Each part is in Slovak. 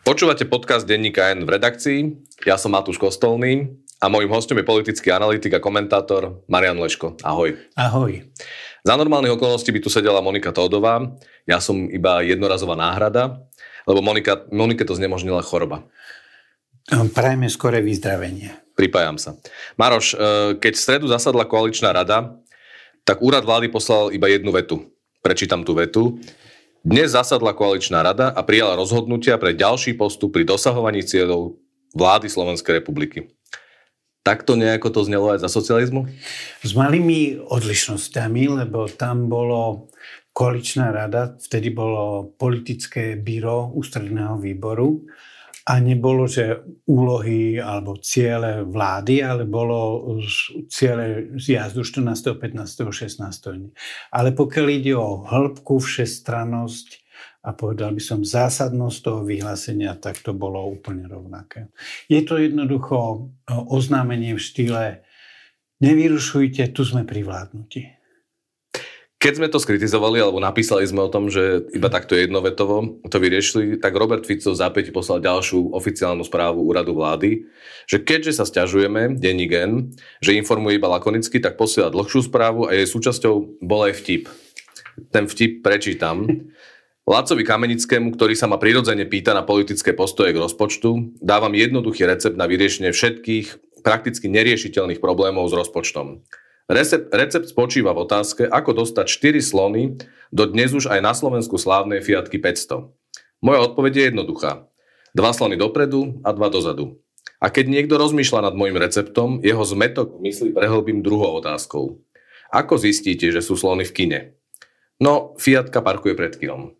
Počúvate podcast Denníka N v redakcii. Ja som Matúš Kostolný a môjim hostom je politický analytik a komentátor Marian Leško. Ahoj. Ahoj. Za normálnych okolností by tu sedela Monika Tódová. Ja som iba jednorazová náhrada, lebo Monika, Monike to znemožnila choroba. Prajme skore vyzdravenie. Pripájam sa. Maroš, e, keď v stredu zasadla koaličná rada, tak úrad vlády poslal iba jednu vetu. Prečítam tú vetu. Dnes zasadla koaličná rada a prijala rozhodnutia pre ďalší postup pri dosahovaní cieľov vlády Slovenskej republiky. Takto nejako to znelo aj za socializmu? S malými odlišnosťami, lebo tam bolo koaličná rada, vtedy bolo politické byro ústredného výboru a nebolo, že úlohy alebo ciele vlády, ale bolo ciele jazdu 14., 15., 16. Ale pokiaľ ide o hĺbku, všestrannosť a povedal by som zásadnosť toho vyhlásenia, tak to bolo úplne rovnaké. Je to jednoducho oznámenie v štýle nevyrušujte, tu sme pri vládnutí. Keď sme to skritizovali, alebo napísali sme o tom, že iba takto jednovetovo to vyriešili, tak Robert Fico v zápäti poslal ďalšiu oficiálnu správu úradu vlády, že keďže sa stiažujeme, denní gen, že informuje iba lakonicky, tak posiela dlhšiu správu a jej súčasťou bol aj vtip. Ten vtip prečítam. Lacovi Kamenickému, ktorý sa ma prirodzene pýta na politické postoje k rozpočtu, dávam jednoduchý recept na vyriešenie všetkých prakticky neriešiteľných problémov s rozpočtom. Recept, recept spočíva v otázke, ako dostať 4 slony do dnes už aj na Slovensku slávnej Fiatky 500. Moja odpoveď je jednoduchá. Dva slony dopredu a dva dozadu. A keď niekto rozmýšľa nad môjim receptom, jeho zmetok mysli prehlbím druhou otázkou. Ako zistíte, že sú slony v kine? No, Fiatka parkuje pred kinom.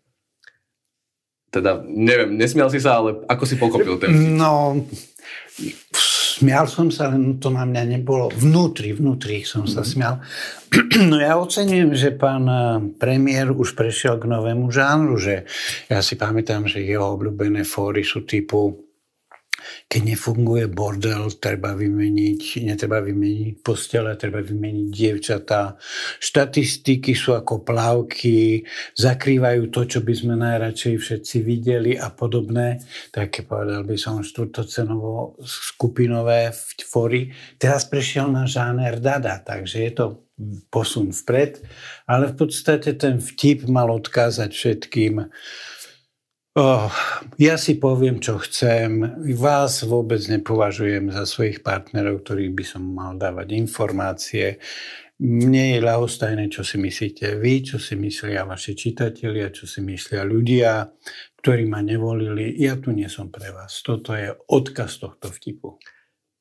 Teda, neviem, nesmial si sa, ale ako si pokopil ten? No, Smial som sa, len to na mňa nebolo. Vnútri, vnútri som sa mhm. smial. No ja ocením, že pán eh, premiér už prešiel k novému žánru, že ja si pamätám, že jeho obľúbené fóry sú typu keď nefunguje bordel, treba vymeniť, netreba vymeniť postele, treba vymeniť dievčatá. Štatistiky sú ako plavky, zakrývajú to, čo by sme najradšej všetci videli a podobné. Také povedal by som štvrtocenovo skupinové fory. Teraz prešiel na žáner Dada, takže je to posun vpred, ale v podstate ten vtip mal odkázať všetkým Oh, ja si poviem, čo chcem. Vás vôbec nepovažujem za svojich partnerov, ktorých by som mal dávať informácie. Mne je ľahostajné, čo si myslíte vy, čo si myslia vaši čitatelia, čo si myslia ľudia, ktorí ma nevolili. Ja tu nie som pre vás. Toto je odkaz tohto vtipu.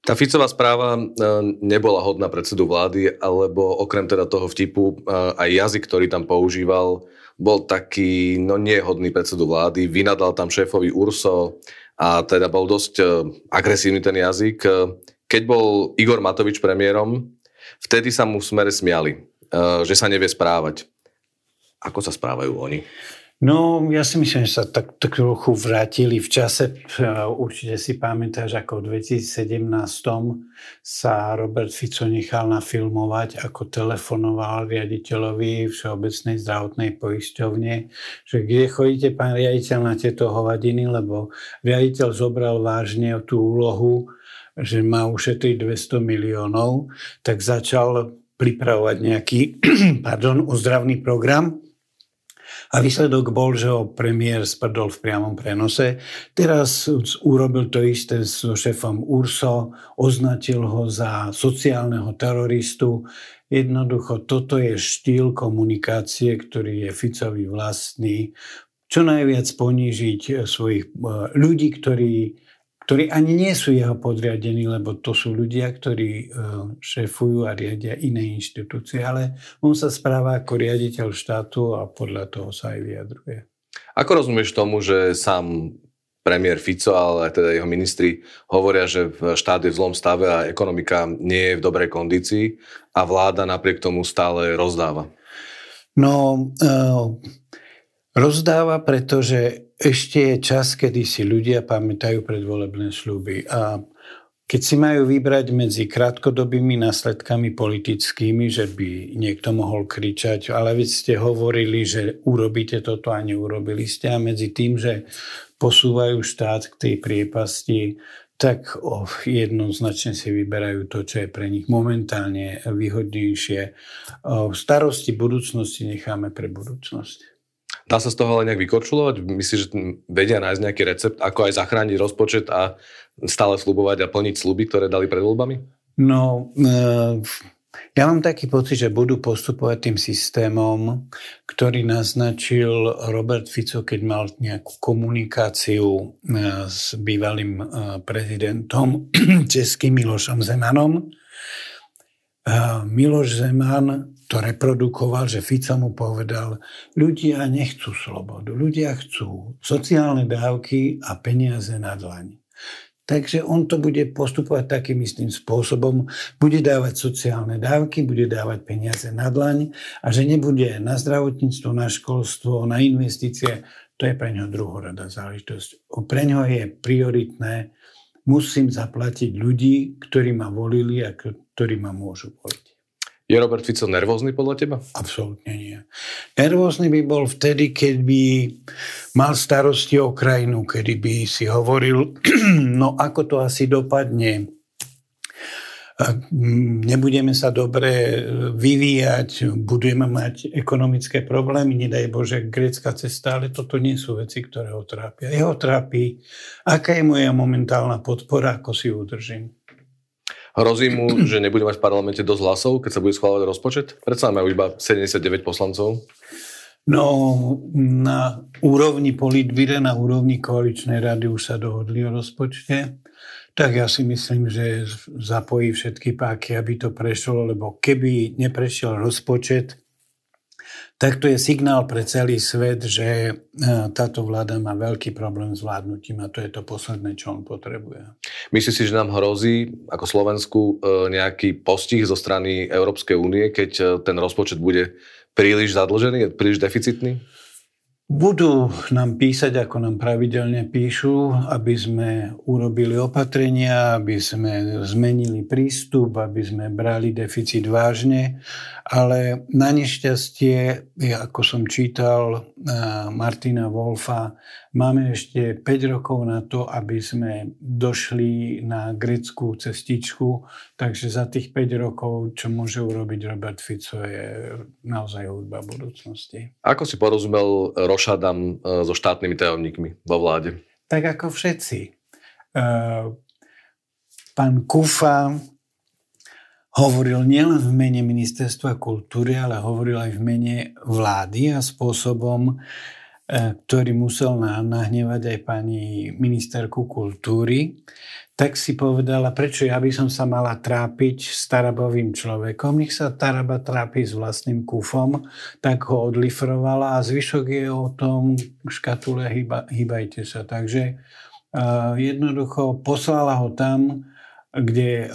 Tá Ficová správa e, nebola hodná predsedu vlády, alebo okrem teda toho vtipu e, aj jazyk, ktorý tam používal, bol taký no nehodný predsedu vlády, vynadal tam šéfovi Urso a teda bol dosť e, agresívny ten jazyk. Keď bol Igor Matovič premiérom, vtedy sa mu v smere smiali, že sa nevie správať. Ako sa správajú oni? No, ja si myslím, že sa tak, tak trochu vrátili v čase. Určite si pamätáš, ako v 2017 sa Robert Fico nechal nafilmovať, ako telefonoval riaditeľovi Všeobecnej zdravotnej poisťovne, že kde chodíte, pán riaditeľ, na tieto hovadiny, lebo riaditeľ zobral vážne tú úlohu, že má ušetriť 200 miliónov, tak začal pripravovať nejaký pardon, ozdravný program, a výsledok bol, že ho premiér sprdol v priamom prenose. Teraz urobil to isté so šéfom URSO, označil ho za sociálneho teroristu. Jednoducho, toto je štýl komunikácie, ktorý je Ficovi vlastný. Čo najviac ponížiť svojich eh, ľudí, ktorí ktorí ani nie sú jeho podriadení, lebo to sú ľudia, ktorí e, šéfujú a riadia iné inštitúcie, ale on sa správa ako riaditeľ štátu a podľa toho sa aj vyjadruje. Ako rozumieš tomu, že sám premiér Fico, ale aj teda jeho ministri hovoria, že štát je v zlom stave a ekonomika nie je v dobrej kondícii a vláda napriek tomu stále rozdáva? No, uh, rozdáva, pretože ešte je čas, kedy si ľudia pamätajú predvolebné sľuby. A keď si majú vybrať medzi krátkodobými následkami politickými, že by niekto mohol kričať, ale vy ste hovorili, že urobíte toto a neurobili ste, a medzi tým, že posúvajú štát k tej priepasti, tak oh, jednoznačne si vyberajú to, čo je pre nich momentálne výhodnejšie. Oh, starosti budúcnosti necháme pre budúcnosť. Dá sa z toho ale nejak vykorčulovať? Myslíš, že vedia nájsť nejaký recept, ako aj zachrániť rozpočet a stále slubovať a plniť sluby, ktoré dali pred voľbami? No, uh, ja mám taký pocit, že budú postupovať tým systémom, ktorý naznačil Robert Fico, keď mal nejakú komunikáciu uh, s bývalým uh, prezidentom českým Milošom Zemanom. Miloš Zeman to reprodukoval, že Fico mu povedal, ľudia nechcú slobodu, ľudia chcú sociálne dávky a peniaze na dlaň. Takže on to bude postupovať takým istým spôsobom. Bude dávať sociálne dávky, bude dávať peniaze na dlaň a že nebude na zdravotníctvo, na školstvo, na investície. To je pre ňo druhoradá záležitosť. Pre ňo je prioritné, musím zaplatiť ľudí, ktorí ma volili a ktorí ma môžu voliť. Je Robert Fico nervózny podľa teba? Absolútne nie. Nervózny by bol vtedy, keď by mal starosti o krajinu, kedy by si hovoril, no ako to asi dopadne, nebudeme sa dobre vyvíjať, budeme mať ekonomické problémy, nedaj Bože, grécka cesta, ale toto nie sú veci, ktoré ho trápia. Jeho trápi, aká je moja momentálna podpora, ako si udržím. Hrozí mu, že nebude mať v parlamente dosť hlasov, keď sa bude schváľovať rozpočet? Predsa majú iba 79 poslancov. No, na úrovni politbíre, na úrovni koaličnej rady už sa dohodli o rozpočte. Tak ja si myslím, že zapojí všetky páky, aby to prešlo, lebo keby neprešiel rozpočet, tak to je signál pre celý svet, že e, táto vláda má veľký problém s vládnutím a to je to posledné, čo on potrebuje. Myslíš si, že nám hrozí ako Slovensku e, nejaký postih zo strany Európskej únie, keď e, ten rozpočet bude príliš zadlžený, príliš deficitný? Budú nám písať, ako nám pravidelne píšu, aby sme urobili opatrenia, aby sme zmenili prístup, aby sme brali deficit vážne, ale na nešťastie, ako som čítal Martina Wolfa, máme ešte 5 rokov na to, aby sme došli na greckú cestičku, takže za tých 5 rokov, čo môže urobiť Robert Fico, je naozaj hudba budúcnosti. Ako si porozumel rošadám e, so štátnymi tajomníkmi vo vláde? Tak ako všetci. E, pán Kufa hovoril nielen v mene ministerstva kultúry, ale hovoril aj v mene vlády a spôsobom, e, ktorý musel nahnevať aj pani ministerku kultúry, tak si povedala, prečo ja by som sa mala trápiť s Tarabovým človekom. Nech sa Taraba trápi s vlastným kufom, tak ho odlifrovala a zvyšok je o tom škatule hýba, hýbajte sa. Takže uh, jednoducho poslala ho tam, kde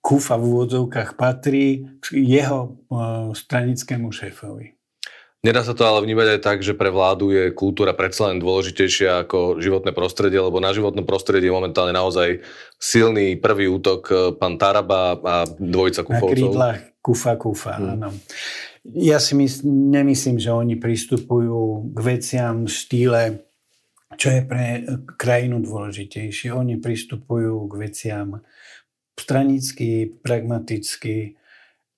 Kufa v úvodzovkách patrí jeho uh, stranickému šéfovi. Nedá sa to ale vnímať aj tak, že pre vládu je kultúra predsa len dôležitejšia ako životné prostredie, lebo na životné prostredie je momentálne naozaj silný prvý útok eh, pán Taraba a dvojica Kufovcov. Na krídlach Kufa Kufa, hmm. áno. Ja si mysl, nemyslím, že oni pristupujú k veciam v štýle, čo je pre krajinu dôležitejšie. Oni pristupujú k veciam stranicky, pragmaticky,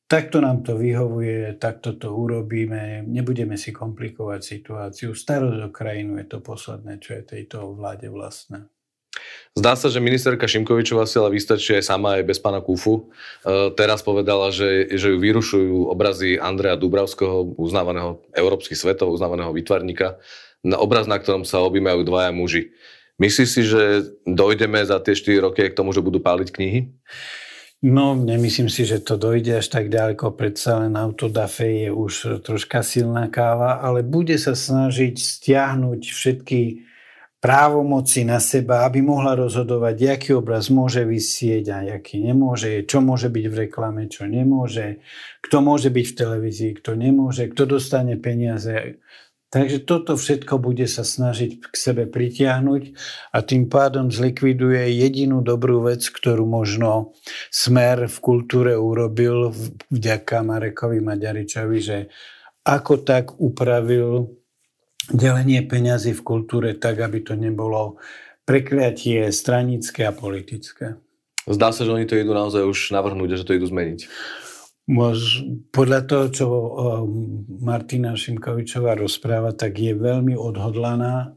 takto nám to vyhovuje, takto to urobíme, nebudeme si komplikovať situáciu. Starosť o krajinu je to posledné, čo je tejto vláde vlastné. Zdá sa, že ministerka Šimkovičová si ale vystačí aj sama aj bez pána Kufu. E, teraz povedala, že, že ju vyrušujú obrazy Andreja Dubravského, uznávaného európsky svetov, uznávaného vytvarníka, na obraz, na ktorom sa objímajú dvaja muži. Myslíš si, že dojdeme za tie 4 roky k tomu, že budú páliť knihy? No, nemyslím si, že to dojde až tak ďaleko. Predsa len autodafe je už troška silná káva, ale bude sa snažiť stiahnuť všetky právomoci na seba, aby mohla rozhodovať, aký obraz môže vysieť a aký nemôže, čo môže byť v reklame, čo nemôže, kto môže byť v televízii, kto nemôže, kto dostane peniaze. Takže toto všetko bude sa snažiť k sebe pritiahnuť a tým pádom zlikviduje jedinú dobrú vec, ktorú možno Smer v kultúre urobil vďaka Marekovi Maďaričovi, že ako tak upravil delenie peňazí v kultúre tak, aby to nebolo prekliatie stranické a politické. Zdá sa, že oni to idú naozaj už navrhnúť a že to idú zmeniť. Podľa toho, čo eh, Martina Šimkovičová rozpráva, tak je veľmi odhodlaná,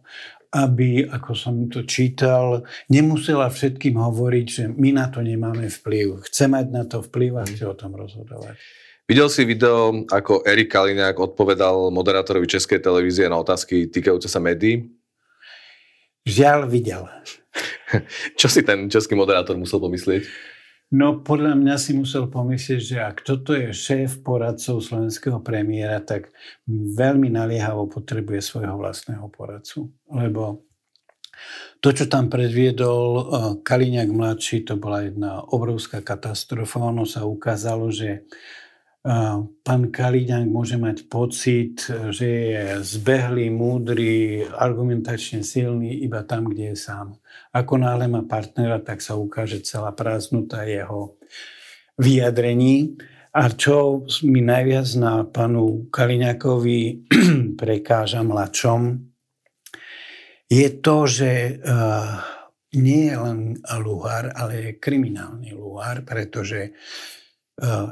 aby, ako som to čítal, nemusela všetkým hovoriť, že my na to nemáme vplyv. Chce mať na to vplyv a chce o tom rozhodovať. Videl si video, ako Erik Kaliňák odpovedal moderátorovi Českej televízie na otázky týkajúce sa médií? Žiaľ, videl. Čo si ten český moderátor musel pomyslieť? No podľa mňa si musel pomyslieť, že ak toto je šéf poradcov slovenského premiéra, tak veľmi naliehavo potrebuje svojho vlastného poradcu. Lebo to, čo tam predviedol eh, Kaliňák mladší, to bola jedna obrovská katastrofa. Ono sa ukázalo, že pán Kaliňák môže mať pocit, že je zbehlý, múdry, argumentačne silný iba tam, kde je sám. Ako náhle má partnera, tak sa ukáže celá prázdnota jeho vyjadrení. A čo mi najviac na panu Kaliňakovi prekáža mladšom, je to, že uh, nie je len luhár, ale je kriminálny luhár, pretože uh,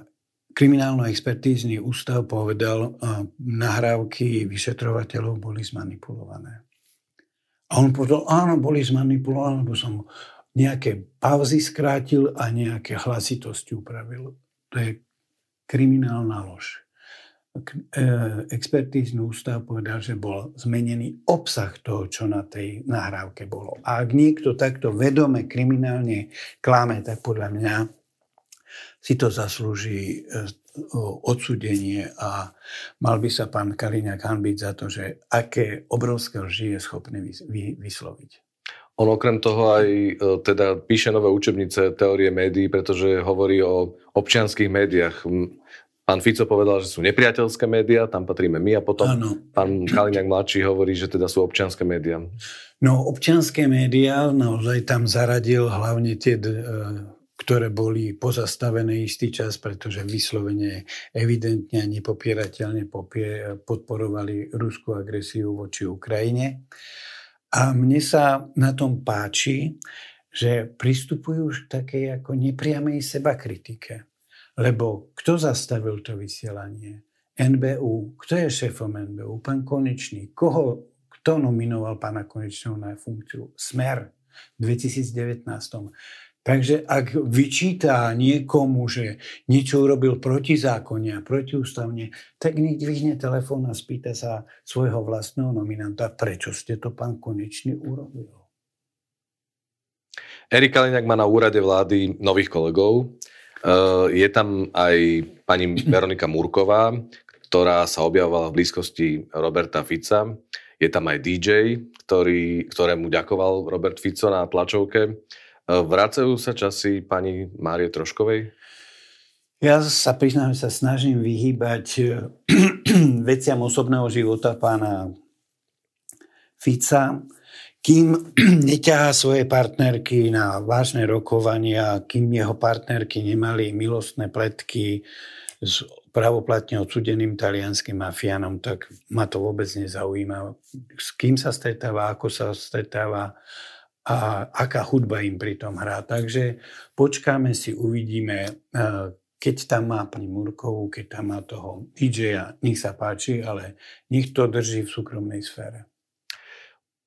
Kriminálno-expertízny ústav povedal, nahrávky vyšetrovateľov boli zmanipulované. A on povedal, áno, boli zmanipulované, lebo som nejaké pauzy skrátil a nejaké hlasitosti upravil. To je kriminálna lož. E, expertízny ústav povedal, že bol zmenený obsah toho, čo na tej nahrávke bolo. A ak niekto takto vedome kriminálne klame, tak podľa mňa si to zaslúži e, odsudenie a mal by sa pán Kaliňák hanbiť za to, že aké obrovské lži je schopný vysloviť. On okrem toho aj e, teda píše nové učebnice teórie médií, pretože hovorí o občianských médiách. Pán Fico povedal, že sú nepriateľské médiá, tam patríme my a potom ano. pán Kaliňák mladší hovorí, že teda sú občianské médiá. No občianské médiá naozaj tam zaradil hlavne tie e, ktoré boli pozastavené istý čas, pretože vyslovene evidentne a nepopierateľne podporovali ruskú agresiu voči Ukrajine. A mne sa na tom páči, že pristupujú už takej ako nepriamej seba kritike. Lebo kto zastavil to vysielanie? NBU. Kto je šéfom NBU? Pán Konečný. Koho, kto nominoval pána Konečného na funkciu? Smer v 2019. Takže ak vyčíta niekomu, že niečo urobil protizákonne a protiústavne, tak nech dvihne telefón a spýta sa svojho vlastného nominanta, prečo ste to, pán Konečný, urobil. Erik Kaliňák má na úrade vlády nových kolegov. Eh, je tam aj pani Veronika Múrková, ktorá sa objavovala v blízkosti Roberta Fica. Je tam aj DJ, ktorý, ktorému ďakoval Robert Fico na tlačovke. Vracajú sa časy pani Márie Troškovej? Ja sa priznám, že sa snažím vyhýbať veciam osobného života pána Fica, kým neťahá svoje partnerky na vážne rokovania, kým jeho partnerky nemali milostné pletky s pravoplatne odsudeným talianským mafiánom, tak ma to vôbec nezaujíma. S kým sa stretáva, ako sa stretáva, a aká hudba im pri tom hrá. Takže počkáme si, uvidíme, keď tam má pani Murkovú, keď tam má toho DJ-a, nech sa páči, ale nech to drží v súkromnej sfére.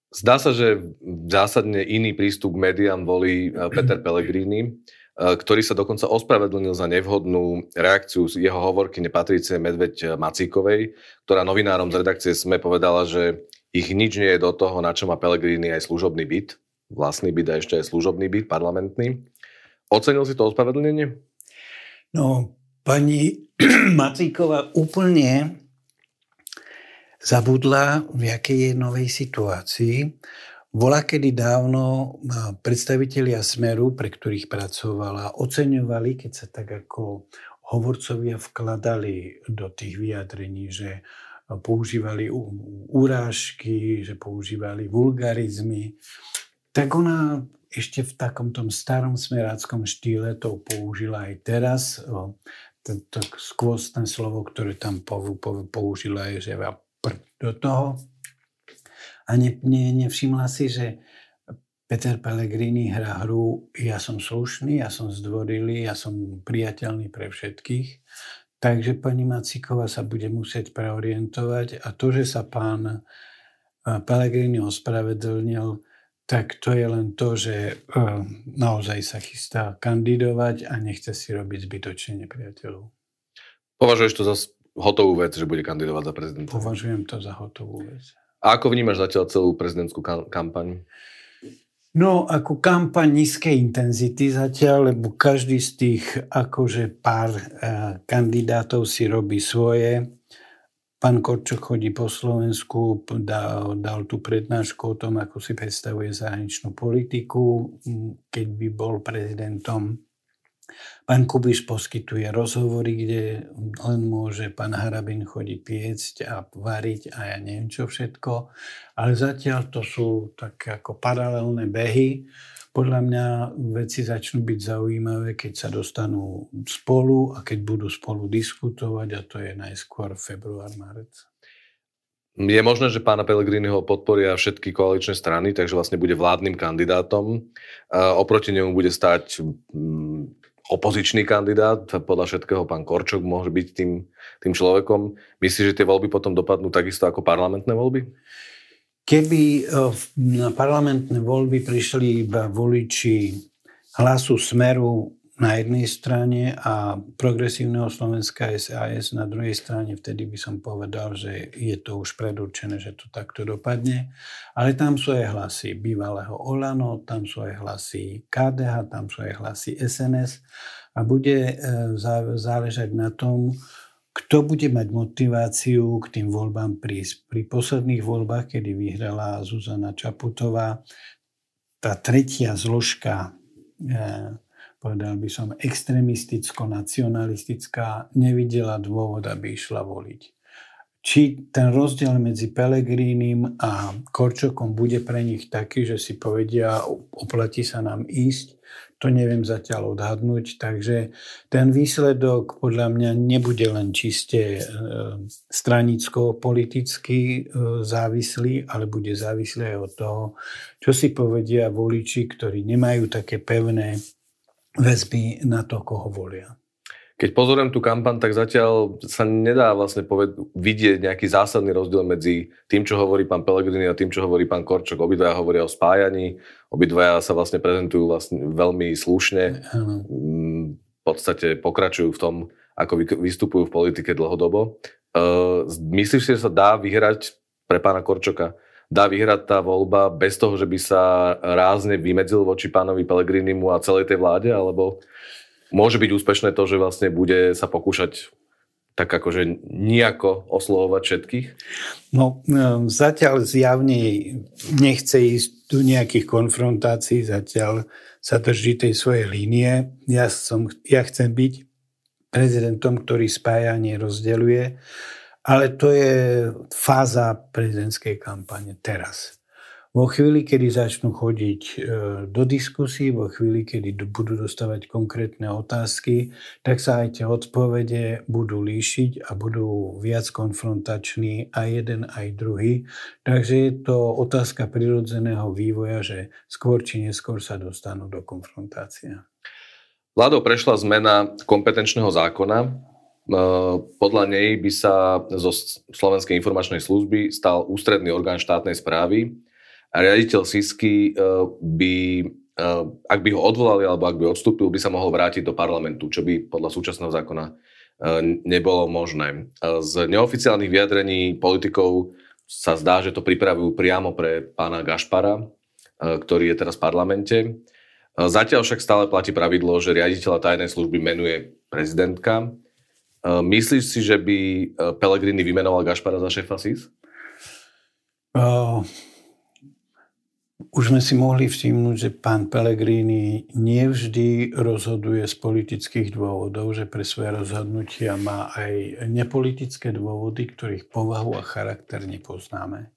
Zdá sa, že zásadne iný prístup k médiám volí Peter Pellegrini, ktorý sa dokonca ospravedlnil za nevhodnú reakciu z jeho hovorky Patricie Medveď Macíkovej, ktorá novinárom z redakcie SME povedala, že ich nič nie je do toho, na čo má Pellegrini aj služobný byt vlastný byt a ešte aj služobný byt, parlamentný. Ocenil si to ospravedlnenie? No, pani Macíková úplne zabudla, v jakej je novej situácii. Bola kedy dávno predstavitelia Smeru, pre ktorých pracovala, oceňovali, keď sa tak ako hovorcovia vkladali do tých vyjadrení, že používali úrážky, že používali vulgarizmy, tak ona ešte v takom tom starom smeráckom štýle to použila aj teraz. Tento skvostné slovo, ktoré tam použila je, že do toho. A ne, ne, nevšimla si, že Peter Pellegrini hrá hru ja som slušný, ja som zdvorilý, ja som priateľný pre všetkých. Takže pani Macíková sa bude musieť preorientovať a to, že sa pán eh, Pellegrini ospravedlnil, tak to je len to, že eh, naozaj sa chystá kandidovať a nechce si robiť zbytočne nepriateľov. Považuješ to za hotovú vec, že bude kandidovať za prezidenta? Považujem to za hotovú vec. A ako vnímaš zatiaľ celú prezidentskú kampaň? No, ako kampaň nízkej intenzity zatiaľ, lebo každý z tých akože pár e, kandidátov si robí svoje. Pán Korčok chodí po Slovensku, dal, dal tú prednášku o tom, ako si predstavuje zahraničnú politiku, keď by bol prezidentom. Pán Kubiš poskytuje rozhovory, kde len môže pán Harabin chodiť piecť a variť a ja neviem čo všetko. Ale zatiaľ to sú také ako paralelné behy. Podľa mňa veci začnú byť zaujímavé, keď sa dostanú spolu a keď budú spolu diskutovať a to je najskôr február, marec. Je možné, že pána Pellegriniho podporia všetky koaličné strany, takže vlastne bude vládnym kandidátom. Oproti nemu bude stať opozičný kandidát, podľa všetkého pán Korčok môže byť tým, tým človekom. Myslíš, že tie voľby potom dopadnú takisto ako parlamentné voľby? Keby e, na parlamentné voľby prišli iba voliči hlasu Smeru na jednej strane a progresívneho Slovenska SAS na druhej strane, vtedy by som povedal, že je to už predurčené, že to takto dopadne. Ale tam sú aj hlasy bývalého Olano, tam sú aj hlasy KDH, tam sú aj hlasy SNS a bude e, záležať na tom, kto bude mať motiváciu k tým voľbám prísť. Pri posledných voľbách, kedy vyhrala Zuzana Čaputová, tá tretia zložka e, povedal by som, extremisticko-nacionalistická, nevidela dôvod, aby išla voliť. Či ten rozdiel medzi Pelegrínim a Korčokom bude pre nich taký, že si povedia, oplatí sa nám ísť, to neviem zatiaľ odhadnúť, takže ten výsledok podľa mňa nebude len čiste e, stranicko-politicky e, závislý, ale bude závislý aj od toho, čo si povedia voliči, ktorí nemajú také pevné väzby na to, koho volia. Keď pozorujem tú kampan, tak zatiaľ sa nedá vlastne poved- vidieť nejaký zásadný rozdiel medzi tým, čo hovorí pán Pellegrini a tým, čo hovorí pán Korčok. Obidvaja hovoria o spájaní, obidvaja sa vlastne prezentujú vlastne veľmi slušne. Mm, v podstate pokračujú v tom, ako vystupujú v politike dlhodobo. Uh, myslíš si, že sa dá vyhrať pre pána Korčoka dá vyhrať tá voľba bez toho, že by sa rázne vymedzil voči pánovi Pelegrinimu a celej tej vláde, alebo môže byť úspešné to, že vlastne bude sa pokúšať tak akože nejako oslovovať všetkých? No, e, zatiaľ zjavne nechce ísť do nejakých konfrontácií, zatiaľ sa drží tej svojej línie. Ja, som, ja chcem byť prezidentom, ktorý spája, nerozdeľuje. Ale to je fáza prezidentskej kampane teraz. Vo chvíli, kedy začnú chodiť e, do diskusí, vo chvíli, kedy budú dostávať konkrétne otázky, tak sa aj tie odpovede budú líšiť a budú viac konfrontační aj jeden, aj druhý. Takže je to otázka prirodzeného vývoja, že skôr či neskôr sa dostanú do konfrontácie. Vládou prešla zmena kompetenčného zákona, podľa nej by sa zo Slovenskej informačnej služby stal ústredný orgán štátnej správy a riaditeľ SISky e, by, e, ak by ho odvolali alebo ak by odstúpil, by sa mohol vrátiť do parlamentu, čo by podľa súčasného zákona e, nebolo možné. Z neoficiálnych vyjadrení politikov sa zdá, že to pripravujú priamo pre pána Gašpara, ktorý je teraz v parlamente. Zatiaľ však stále platí pravidlo, že riaditeľa tajnej služby menuje prezidentka. Myslíš si, že by Pellegrini vymenoval Gašpara za šéfa SIS? Uh, už sme si mohli všimnúť, že pán Pellegrini nevždy rozhoduje z politických dôvodov, že pre svoje rozhodnutia má aj nepolitické dôvody, ktorých povahu a charakter nepoznáme.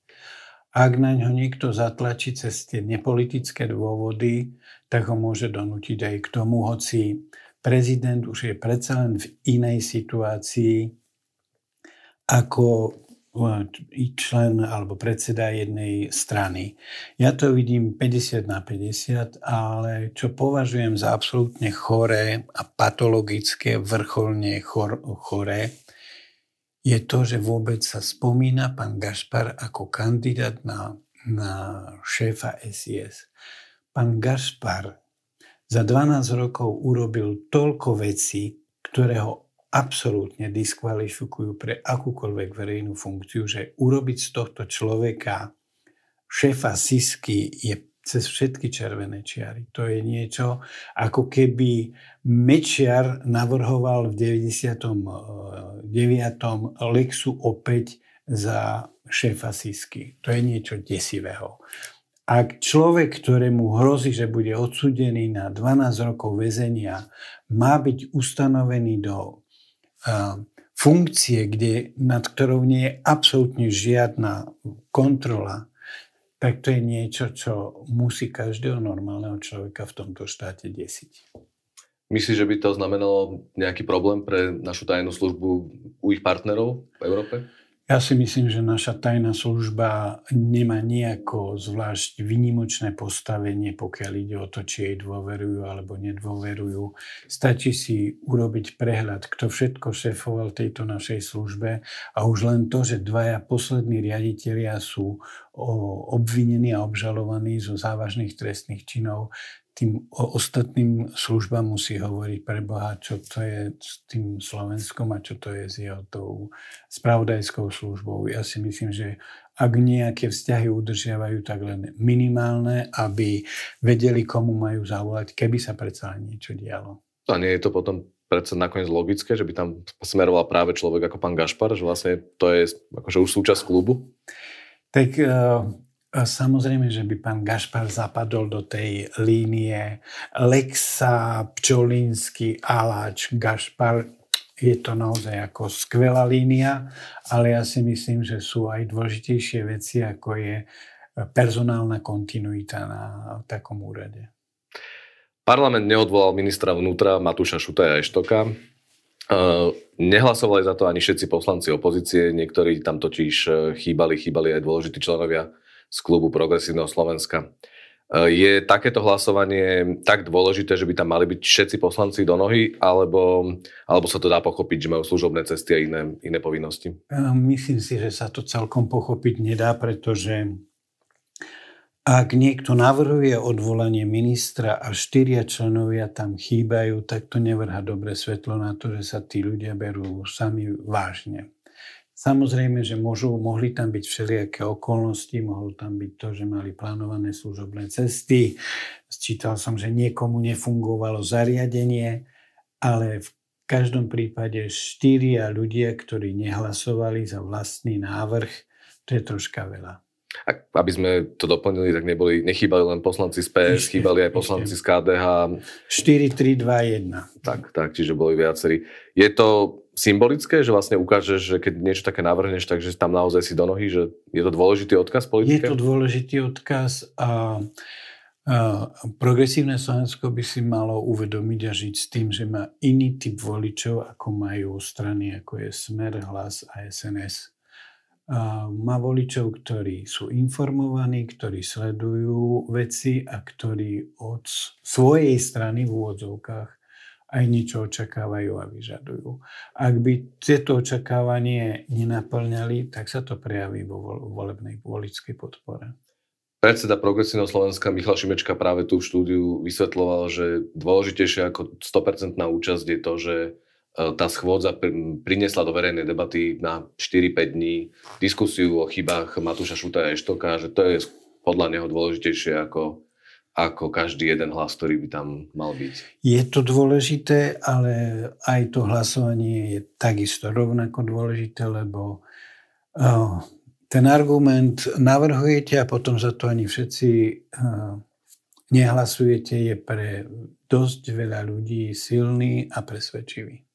Ak na ňo niekto zatlačí cez tie nepolitické dôvody, tak ho môže donútiť aj k tomu, hoci prezident už je predsa len v inej situácii ako člen alebo predseda jednej strany. Ja to vidím 50 na 50, ale čo považujem za absolútne choré a patologické, vrcholne chor, choré, je to, že vôbec sa spomína pán Gašpar ako kandidát na, na šéfa SIS. Pán Gašpar za 12 rokov urobil toľko vecí, ktoré ho absolútne diskvalifikujú pre akúkoľvek verejnú funkciu, že urobiť z tohto človeka šéfa Sisky je cez všetky červené čiary. To je niečo, ako keby Mečiar navrhoval v 99. Lexu opäť za šéfa Sisky. To je niečo desivého. Ak človek, ktorému hrozí, že bude odsudený na 12 rokov väzenia, má byť ustanovený do funkcie, kde, nad ktorou nie je absolútne žiadna kontrola, tak to je niečo, čo musí každého normálneho človeka v tomto štáte desiť. Myslíš, že by to znamenalo nejaký problém pre našu tajnú službu u ich partnerov v Európe? Ja si myslím, že naša tajná služba nemá nejako zvlášť vynimočné postavenie, pokiaľ ide o to, či jej dôverujú alebo nedôverujú. Stačí si urobiť prehľad, kto všetko šéfoval tejto našej službe a už len to, že dvaja poslední riaditeľia sú obvinení a obžalovaní zo závažných trestných činov, tým ostatným službám musí hovoriť pre Boha, čo to je s tým Slovenskom a čo to je s jeho tou spravodajskou službou. Ja si myslím, že ak nejaké vzťahy udržiavajú, tak len minimálne, aby vedeli, komu majú zavolať, keby sa predsa niečo dialo. A nie je to potom predsa nakoniec logické, že by tam smeroval práve človek ako pán Gašpar, že vlastne to je akože už súčasť klubu? Tak uh, Samozrejme, že by pán Gašpar zapadol do tej línie Lexa, Pčolinsky, Aláč, Gašpar. Je to naozaj ako skvelá línia, ale ja si myslím, že sú aj dôležitejšie veci, ako je personálna kontinuita na takom úrade. Parlament neodvolal ministra vnútra Matúša Šutaja Eštoka. Nehlasovali za to ani všetci poslanci opozície, niektorí tam totiž chýbali, chýbali aj dôležití členovia z klubu Progresívneho Slovenska. E, je takéto hlasovanie tak dôležité, že by tam mali byť všetci poslanci do nohy, alebo, alebo sa to dá pochopiť, že majú služobné cesty a iné, iné povinnosti? E, myslím si, že sa to celkom pochopiť nedá, pretože ak niekto navrhuje odvolanie ministra a štyria členovia tam chýbajú, tak to nevrha dobre svetlo na to, že sa tí ľudia berú sami vážne. Samozrejme, že môžu, mohli tam byť všelijaké okolnosti, mohlo tam byť to, že mali plánované služobné cesty. Sčítal som, že niekomu nefungovalo zariadenie, ale v každom prípade štyria ľudia, ktorí nehlasovali za vlastný návrh, to je troška veľa. Ak, aby sme to doplnili, tak neboli, nechýbali len poslanci z PS, ešte, chýbali aj poslanci ešte. z KDH. 4, 3, 2, 1. Tak, tak, čiže boli viacerí. Je to symbolické, že vlastne ukážeš, že keď niečo také navrhneš, takže tam naozaj si do nohy, že je to dôležitý odkaz politike? Je to dôležitý odkaz a, a progresívne Slovensko by si malo uvedomiť a žiť s tým, že má iný typ voličov, ako majú strany, ako je Smer, Hlas a SNS. Má voličov, ktorí sú informovaní, ktorí sledujú veci a ktorí od svojej strany v úvodzovkách aj niečo očakávajú a vyžadujú. Ak by tieto očakávanie nenaplňali, tak sa to prejaví vo volebnej voličskej podpore. Predseda Progresívneho Slovenska Michal Šimečka práve tú štúdiu vysvetloval, že dôležitejšie ako 100% účasť je to, že tá schôdza priniesla do verejnej debaty na 4-5 dní diskusiu o chybách Matúša Šuta a Eštoka, že to je podľa neho dôležitejšie ako ako každý jeden hlas, ktorý by tam mal byť. Je to dôležité, ale aj to hlasovanie je takisto rovnako dôležité, lebo uh, ten argument navrhujete a potom za to ani všetci uh, nehlasujete, je pre dosť veľa ľudí silný a presvedčivý.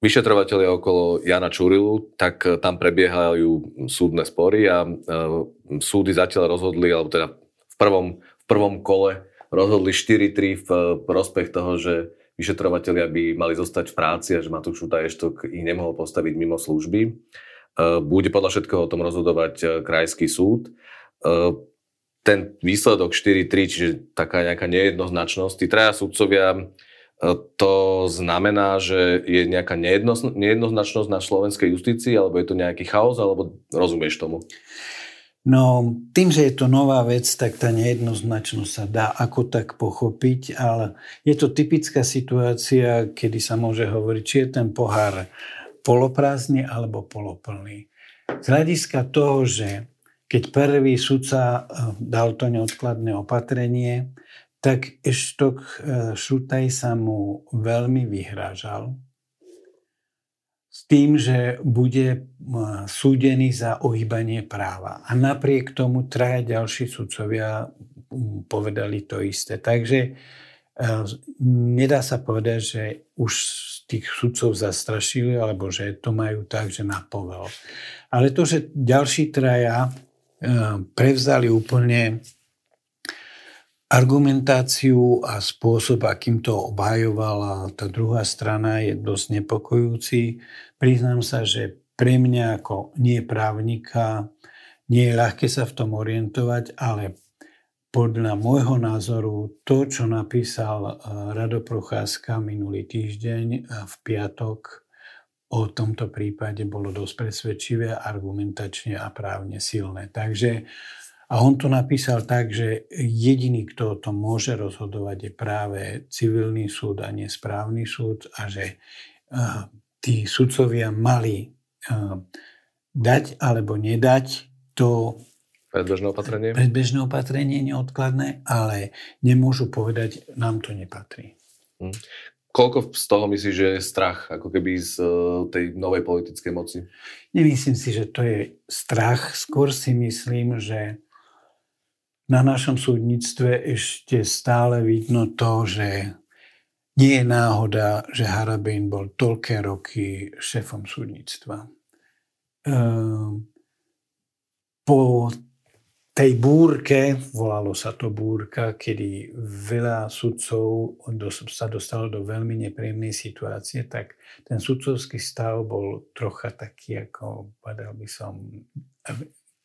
Vyšetrovateľia okolo Jana Čurilu, tak e, tam prebiehajú súdne spory a uh, súdy zatiaľ rozhodli, alebo teda v prvom, v prvom kole rozhodli 4-3 v prospech toho, že vyšetrovateľia by mali zostať v práci a že Matúš Šutaještok ich nemohol postaviť mimo služby. Bude podľa všetkého o tom rozhodovať krajský súd. Ten výsledok 4-3, čiže taká nejaká nejednoznačnosť, tí traja sudcovia to znamená, že je nejaká nejednoznačnosť na slovenskej justícii, alebo je to nejaký chaos, alebo rozumieš tomu? No, tým, že je to nová vec, tak tá nejednoznačnosť sa dá ako tak pochopiť, ale je to typická situácia, kedy sa môže hovoriť, či je ten pohár poloprázdny alebo poloplný. Z hľadiska toho, že keď prvý sudca eh, dal to neodkladné opatrenie, tak Eštok e, Šutaj sa mu veľmi vyhrážal s tým, že bude e, súdený za ohýbanie práva. A napriek tomu traja ďalší sudcovia povedali to isté. Takže e, nedá sa povedať, že už tých sudcov zastrašili, alebo že to majú tak, že na povel. Ale to, že ďalší traja prevzali úplne argumentáciu a spôsob, akým to obhajovala tá druhá strana je dosť nepokojúci. Priznám sa, že pre mňa ako nie právnika nie je ľahké sa v tom orientovať, ale podľa môjho názoru to, čo napísal eh, Rado Procházka minulý týždeň eh, v piatok o tomto prípade bolo dosť presvedčivé, argumentačne a právne silné. Takže a on to napísal tak, že jediný, kto o tom môže rozhodovať, je práve civilný súd a nesprávny súd a že uh, tí sudcovia mali uh, dať alebo nedať to predbežné opatrenie? Predbežné opatrenie neodkladné, ale nemôžu povedať, nám to nepatrí. Hm. Koľko z toho myslíš, že je strach ako keby z uh, tej novej politickej moci? Nemyslím si, že to je strach. Skôr si myslím, že na našom súdnictve ešte stále vidno to, že nie je náhoda, že Harabin bol toľké roky šéfom súdnictva. Ehm, po tej búrke, volalo sa to búrka, kedy veľa sudcov sa dostalo do veľmi nepríjemnej situácie, tak ten sudcovský stav bol trocha taký, ako povedal by som,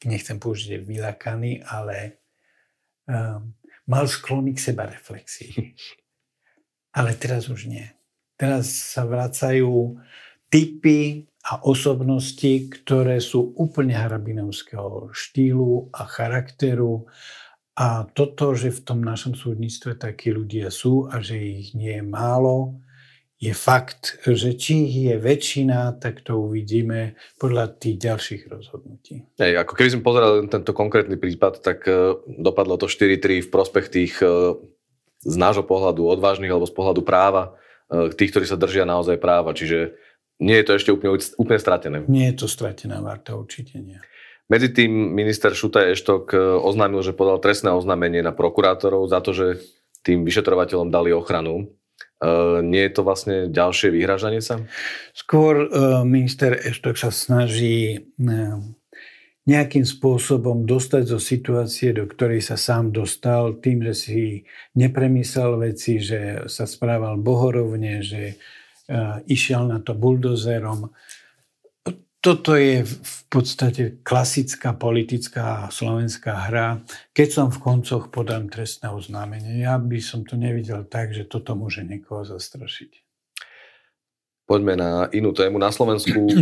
nechcem použiť vylakaný, ale mal sklony k seba reflexii. Ale teraz už nie. Teraz sa vracajú typy a osobnosti, ktoré sú úplne harabinovského štýlu a charakteru. A toto, že v tom našom súdnictve takí ľudia sú a že ich nie je málo, je fakt, že či je väčšina, tak to uvidíme podľa tých ďalších rozhodnutí. Ej, ako keby sme pozerali tento konkrétny prípad, tak uh, dopadlo to 4-3 v prospech tých uh, z nášho pohľadu odvážnych alebo z pohľadu práva, uh, tých, ktorí sa držia naozaj práva. Čiže nie je to ešte úplne, úplne stratené. Nie je to stratená varta, určite nie. Medzi tým minister Šutaj Eštok oznámil, že podal trestné oznámenie na prokurátorov za to, že tým vyšetrovateľom dali ochranu. Uh, nie je to vlastne ďalšie vyhražanie sa? Skôr uh, minister Eštok sa snaží uh, nejakým spôsobom dostať zo situácie, do ktorej sa sám dostal, tým, že si nepremyslel veci, že sa správal bohorovne, že išiel na to buldozerom toto je v podstate klasická politická slovenská hra. Keď som v koncoch podám trestné oznámenie, ja by som to nevidel tak, že toto môže niekoho zastrašiť. Poďme na inú tému. Na Slovensku e,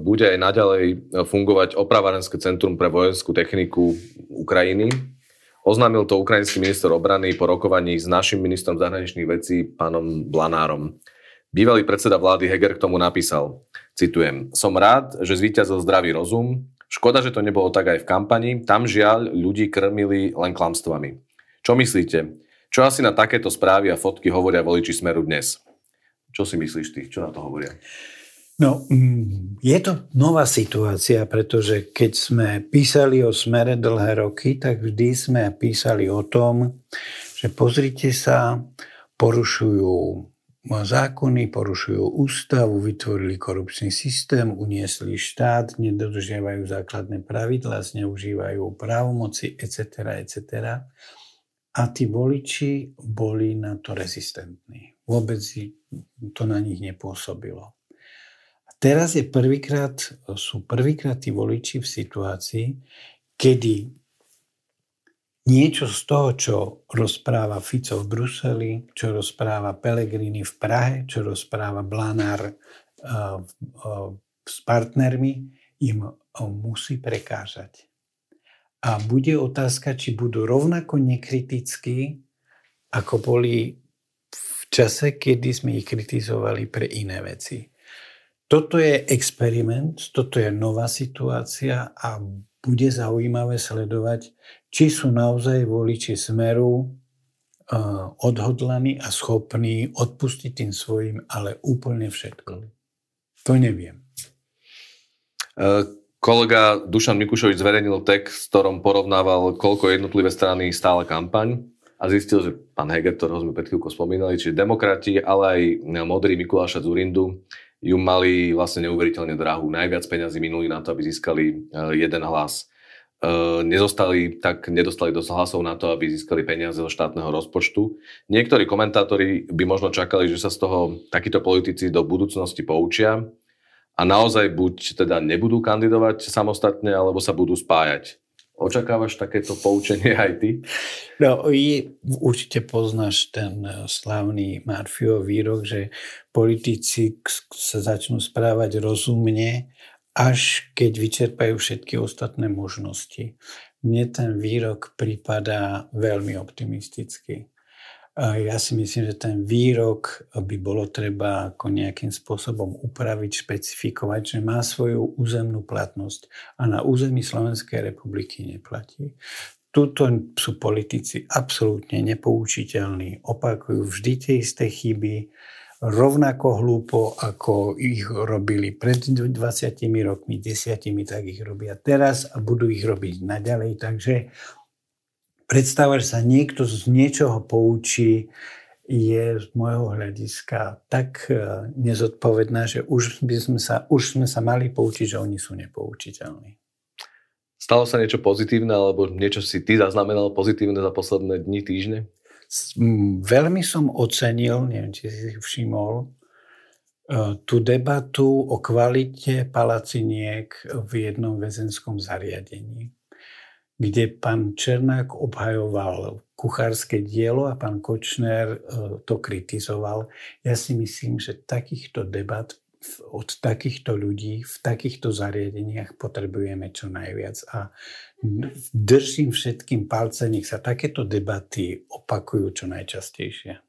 bude aj naďalej fungovať opravárenské centrum pre vojenskú techniku Ukrajiny. Oznámil to ukrajinský minister obrany po rokovaní s našim ministrom zahraničných vecí, pánom Blanárom. Bývalý predseda vlády Heger k tomu napísal, Citujem, som rád, že zvíťazil zdravý rozum. Škoda, že to nebolo tak aj v kampani. Tam žiaľ ľudí krmili len klamstvami. Čo myslíte? Čo asi na takéto správy a fotky hovoria voliči Smeru dnes? Čo si myslíš ty? Čo na to hovoria? No, mm, je to nová situácia, pretože keď sme písali o smere dlhé roky, tak vždy sme písali o tom, že pozrite sa, porušujú zákony, porušujú ústavu, vytvorili korupčný systém, uniesli štát, nedodržiavajú základné pravidlá, zneužívajú právomoci, etc., etc. A tí voliči boli na to rezistentní. Vôbec to na nich nepôsobilo. A teraz je prvýkrát, sú prvýkrát tí voliči v situácii, kedy niečo z toho, čo rozpráva Fico v Bruseli, čo rozpráva Pellegrini v Prahe, čo rozpráva Blanár uh, uh, s partnermi, im musí prekážať. A bude otázka, či budú rovnako nekritickí, ako boli v čase, kedy sme ich kritizovali pre iné veci. Toto je experiment, toto je nová situácia a bude zaujímavé sledovať, či sú naozaj voliči Smeru odhodlaní a schopní odpustiť tým svojim, ale úplne všetko. To neviem. Uh Kolega Dušan Mikušovič zverejnil text, v ktorom porovnával, koľko jednotlivé strany stála kampaň a zistil, že pán Heger, ktorého sme pred chvíľkou spomínali, čiže demokrati, ale aj modrý Mikuláša Zurindu ju mali vlastne neuveriteľne drahú. Najviac peňazí minuli na to, aby získali e, jeden hlas. E, nezostali, tak nedostali dosť hlasov na to, aby získali peniaze zo štátneho rozpočtu. Niektorí komentátori by možno čakali, že sa z toho takíto politici do budúcnosti poučia a naozaj buď teda nebudú kandidovať samostatne, alebo sa budú spájať. Očakávaš takéto poučenie aj ty? No, je, určite poznáš ten eh, slavný Marfiov výrok, že politici sa začnú správať rozumne, až keď vyčerpajú všetky ostatné možnosti. Mne ten výrok prípada veľmi optimisticky. Ja si myslím, že ten výrok by bolo treba ako nejakým spôsobom upraviť, špecifikovať, že má svoju územnú platnosť a na území Slovenskej republiky neplatí. Tuto sú politici absolútne nepoučiteľní, opakujú vždy tie isté chyby, rovnako hlúpo, ako ich robili pred 20 rokmi, 10, tak ich robia teraz a budú ich robiť naďalej. Takže predstava, že sa niekto z niečoho poučí, je z môjho hľadiska tak e, nezodpovedná, že už, by sme sa, už sme sa mali poučiť, že oni sú nepoučiteľní. Stalo sa niečo pozitívne, alebo niečo si ty zaznamenal pozitívne za posledné dni, týždne? Veľmi som ocenil, neviem, či si všimol, e, tú debatu o kvalite palaciniek v jednom väzenskom zariadení kde pán Černák obhajoval kuchárske dielo a pán Kočner e, to kritizoval. Ja si myslím, že takýchto debat od takýchto ľudí v takýchto zariadeniach potrebujeme čo najviac. A držím všetkým palce, nech sa takéto debaty opakujú čo najčastejšie.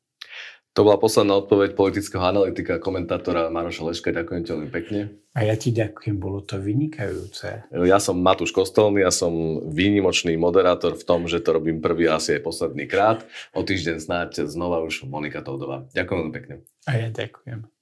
To bola posledná odpoveď politického analytika a komentátora Maroša Leška. Ďakujem ti veľmi pekne. A ja ti ďakujem, bolo to vynikajúce. Ja som Matúš Kostolný, ja som výnimočný moderátor v tom, že to robím prvý a asi aj posledný krát. O týždeň snáď znova už Monika Toudová. Ďakujem veľmi pekne. A ja ďakujem.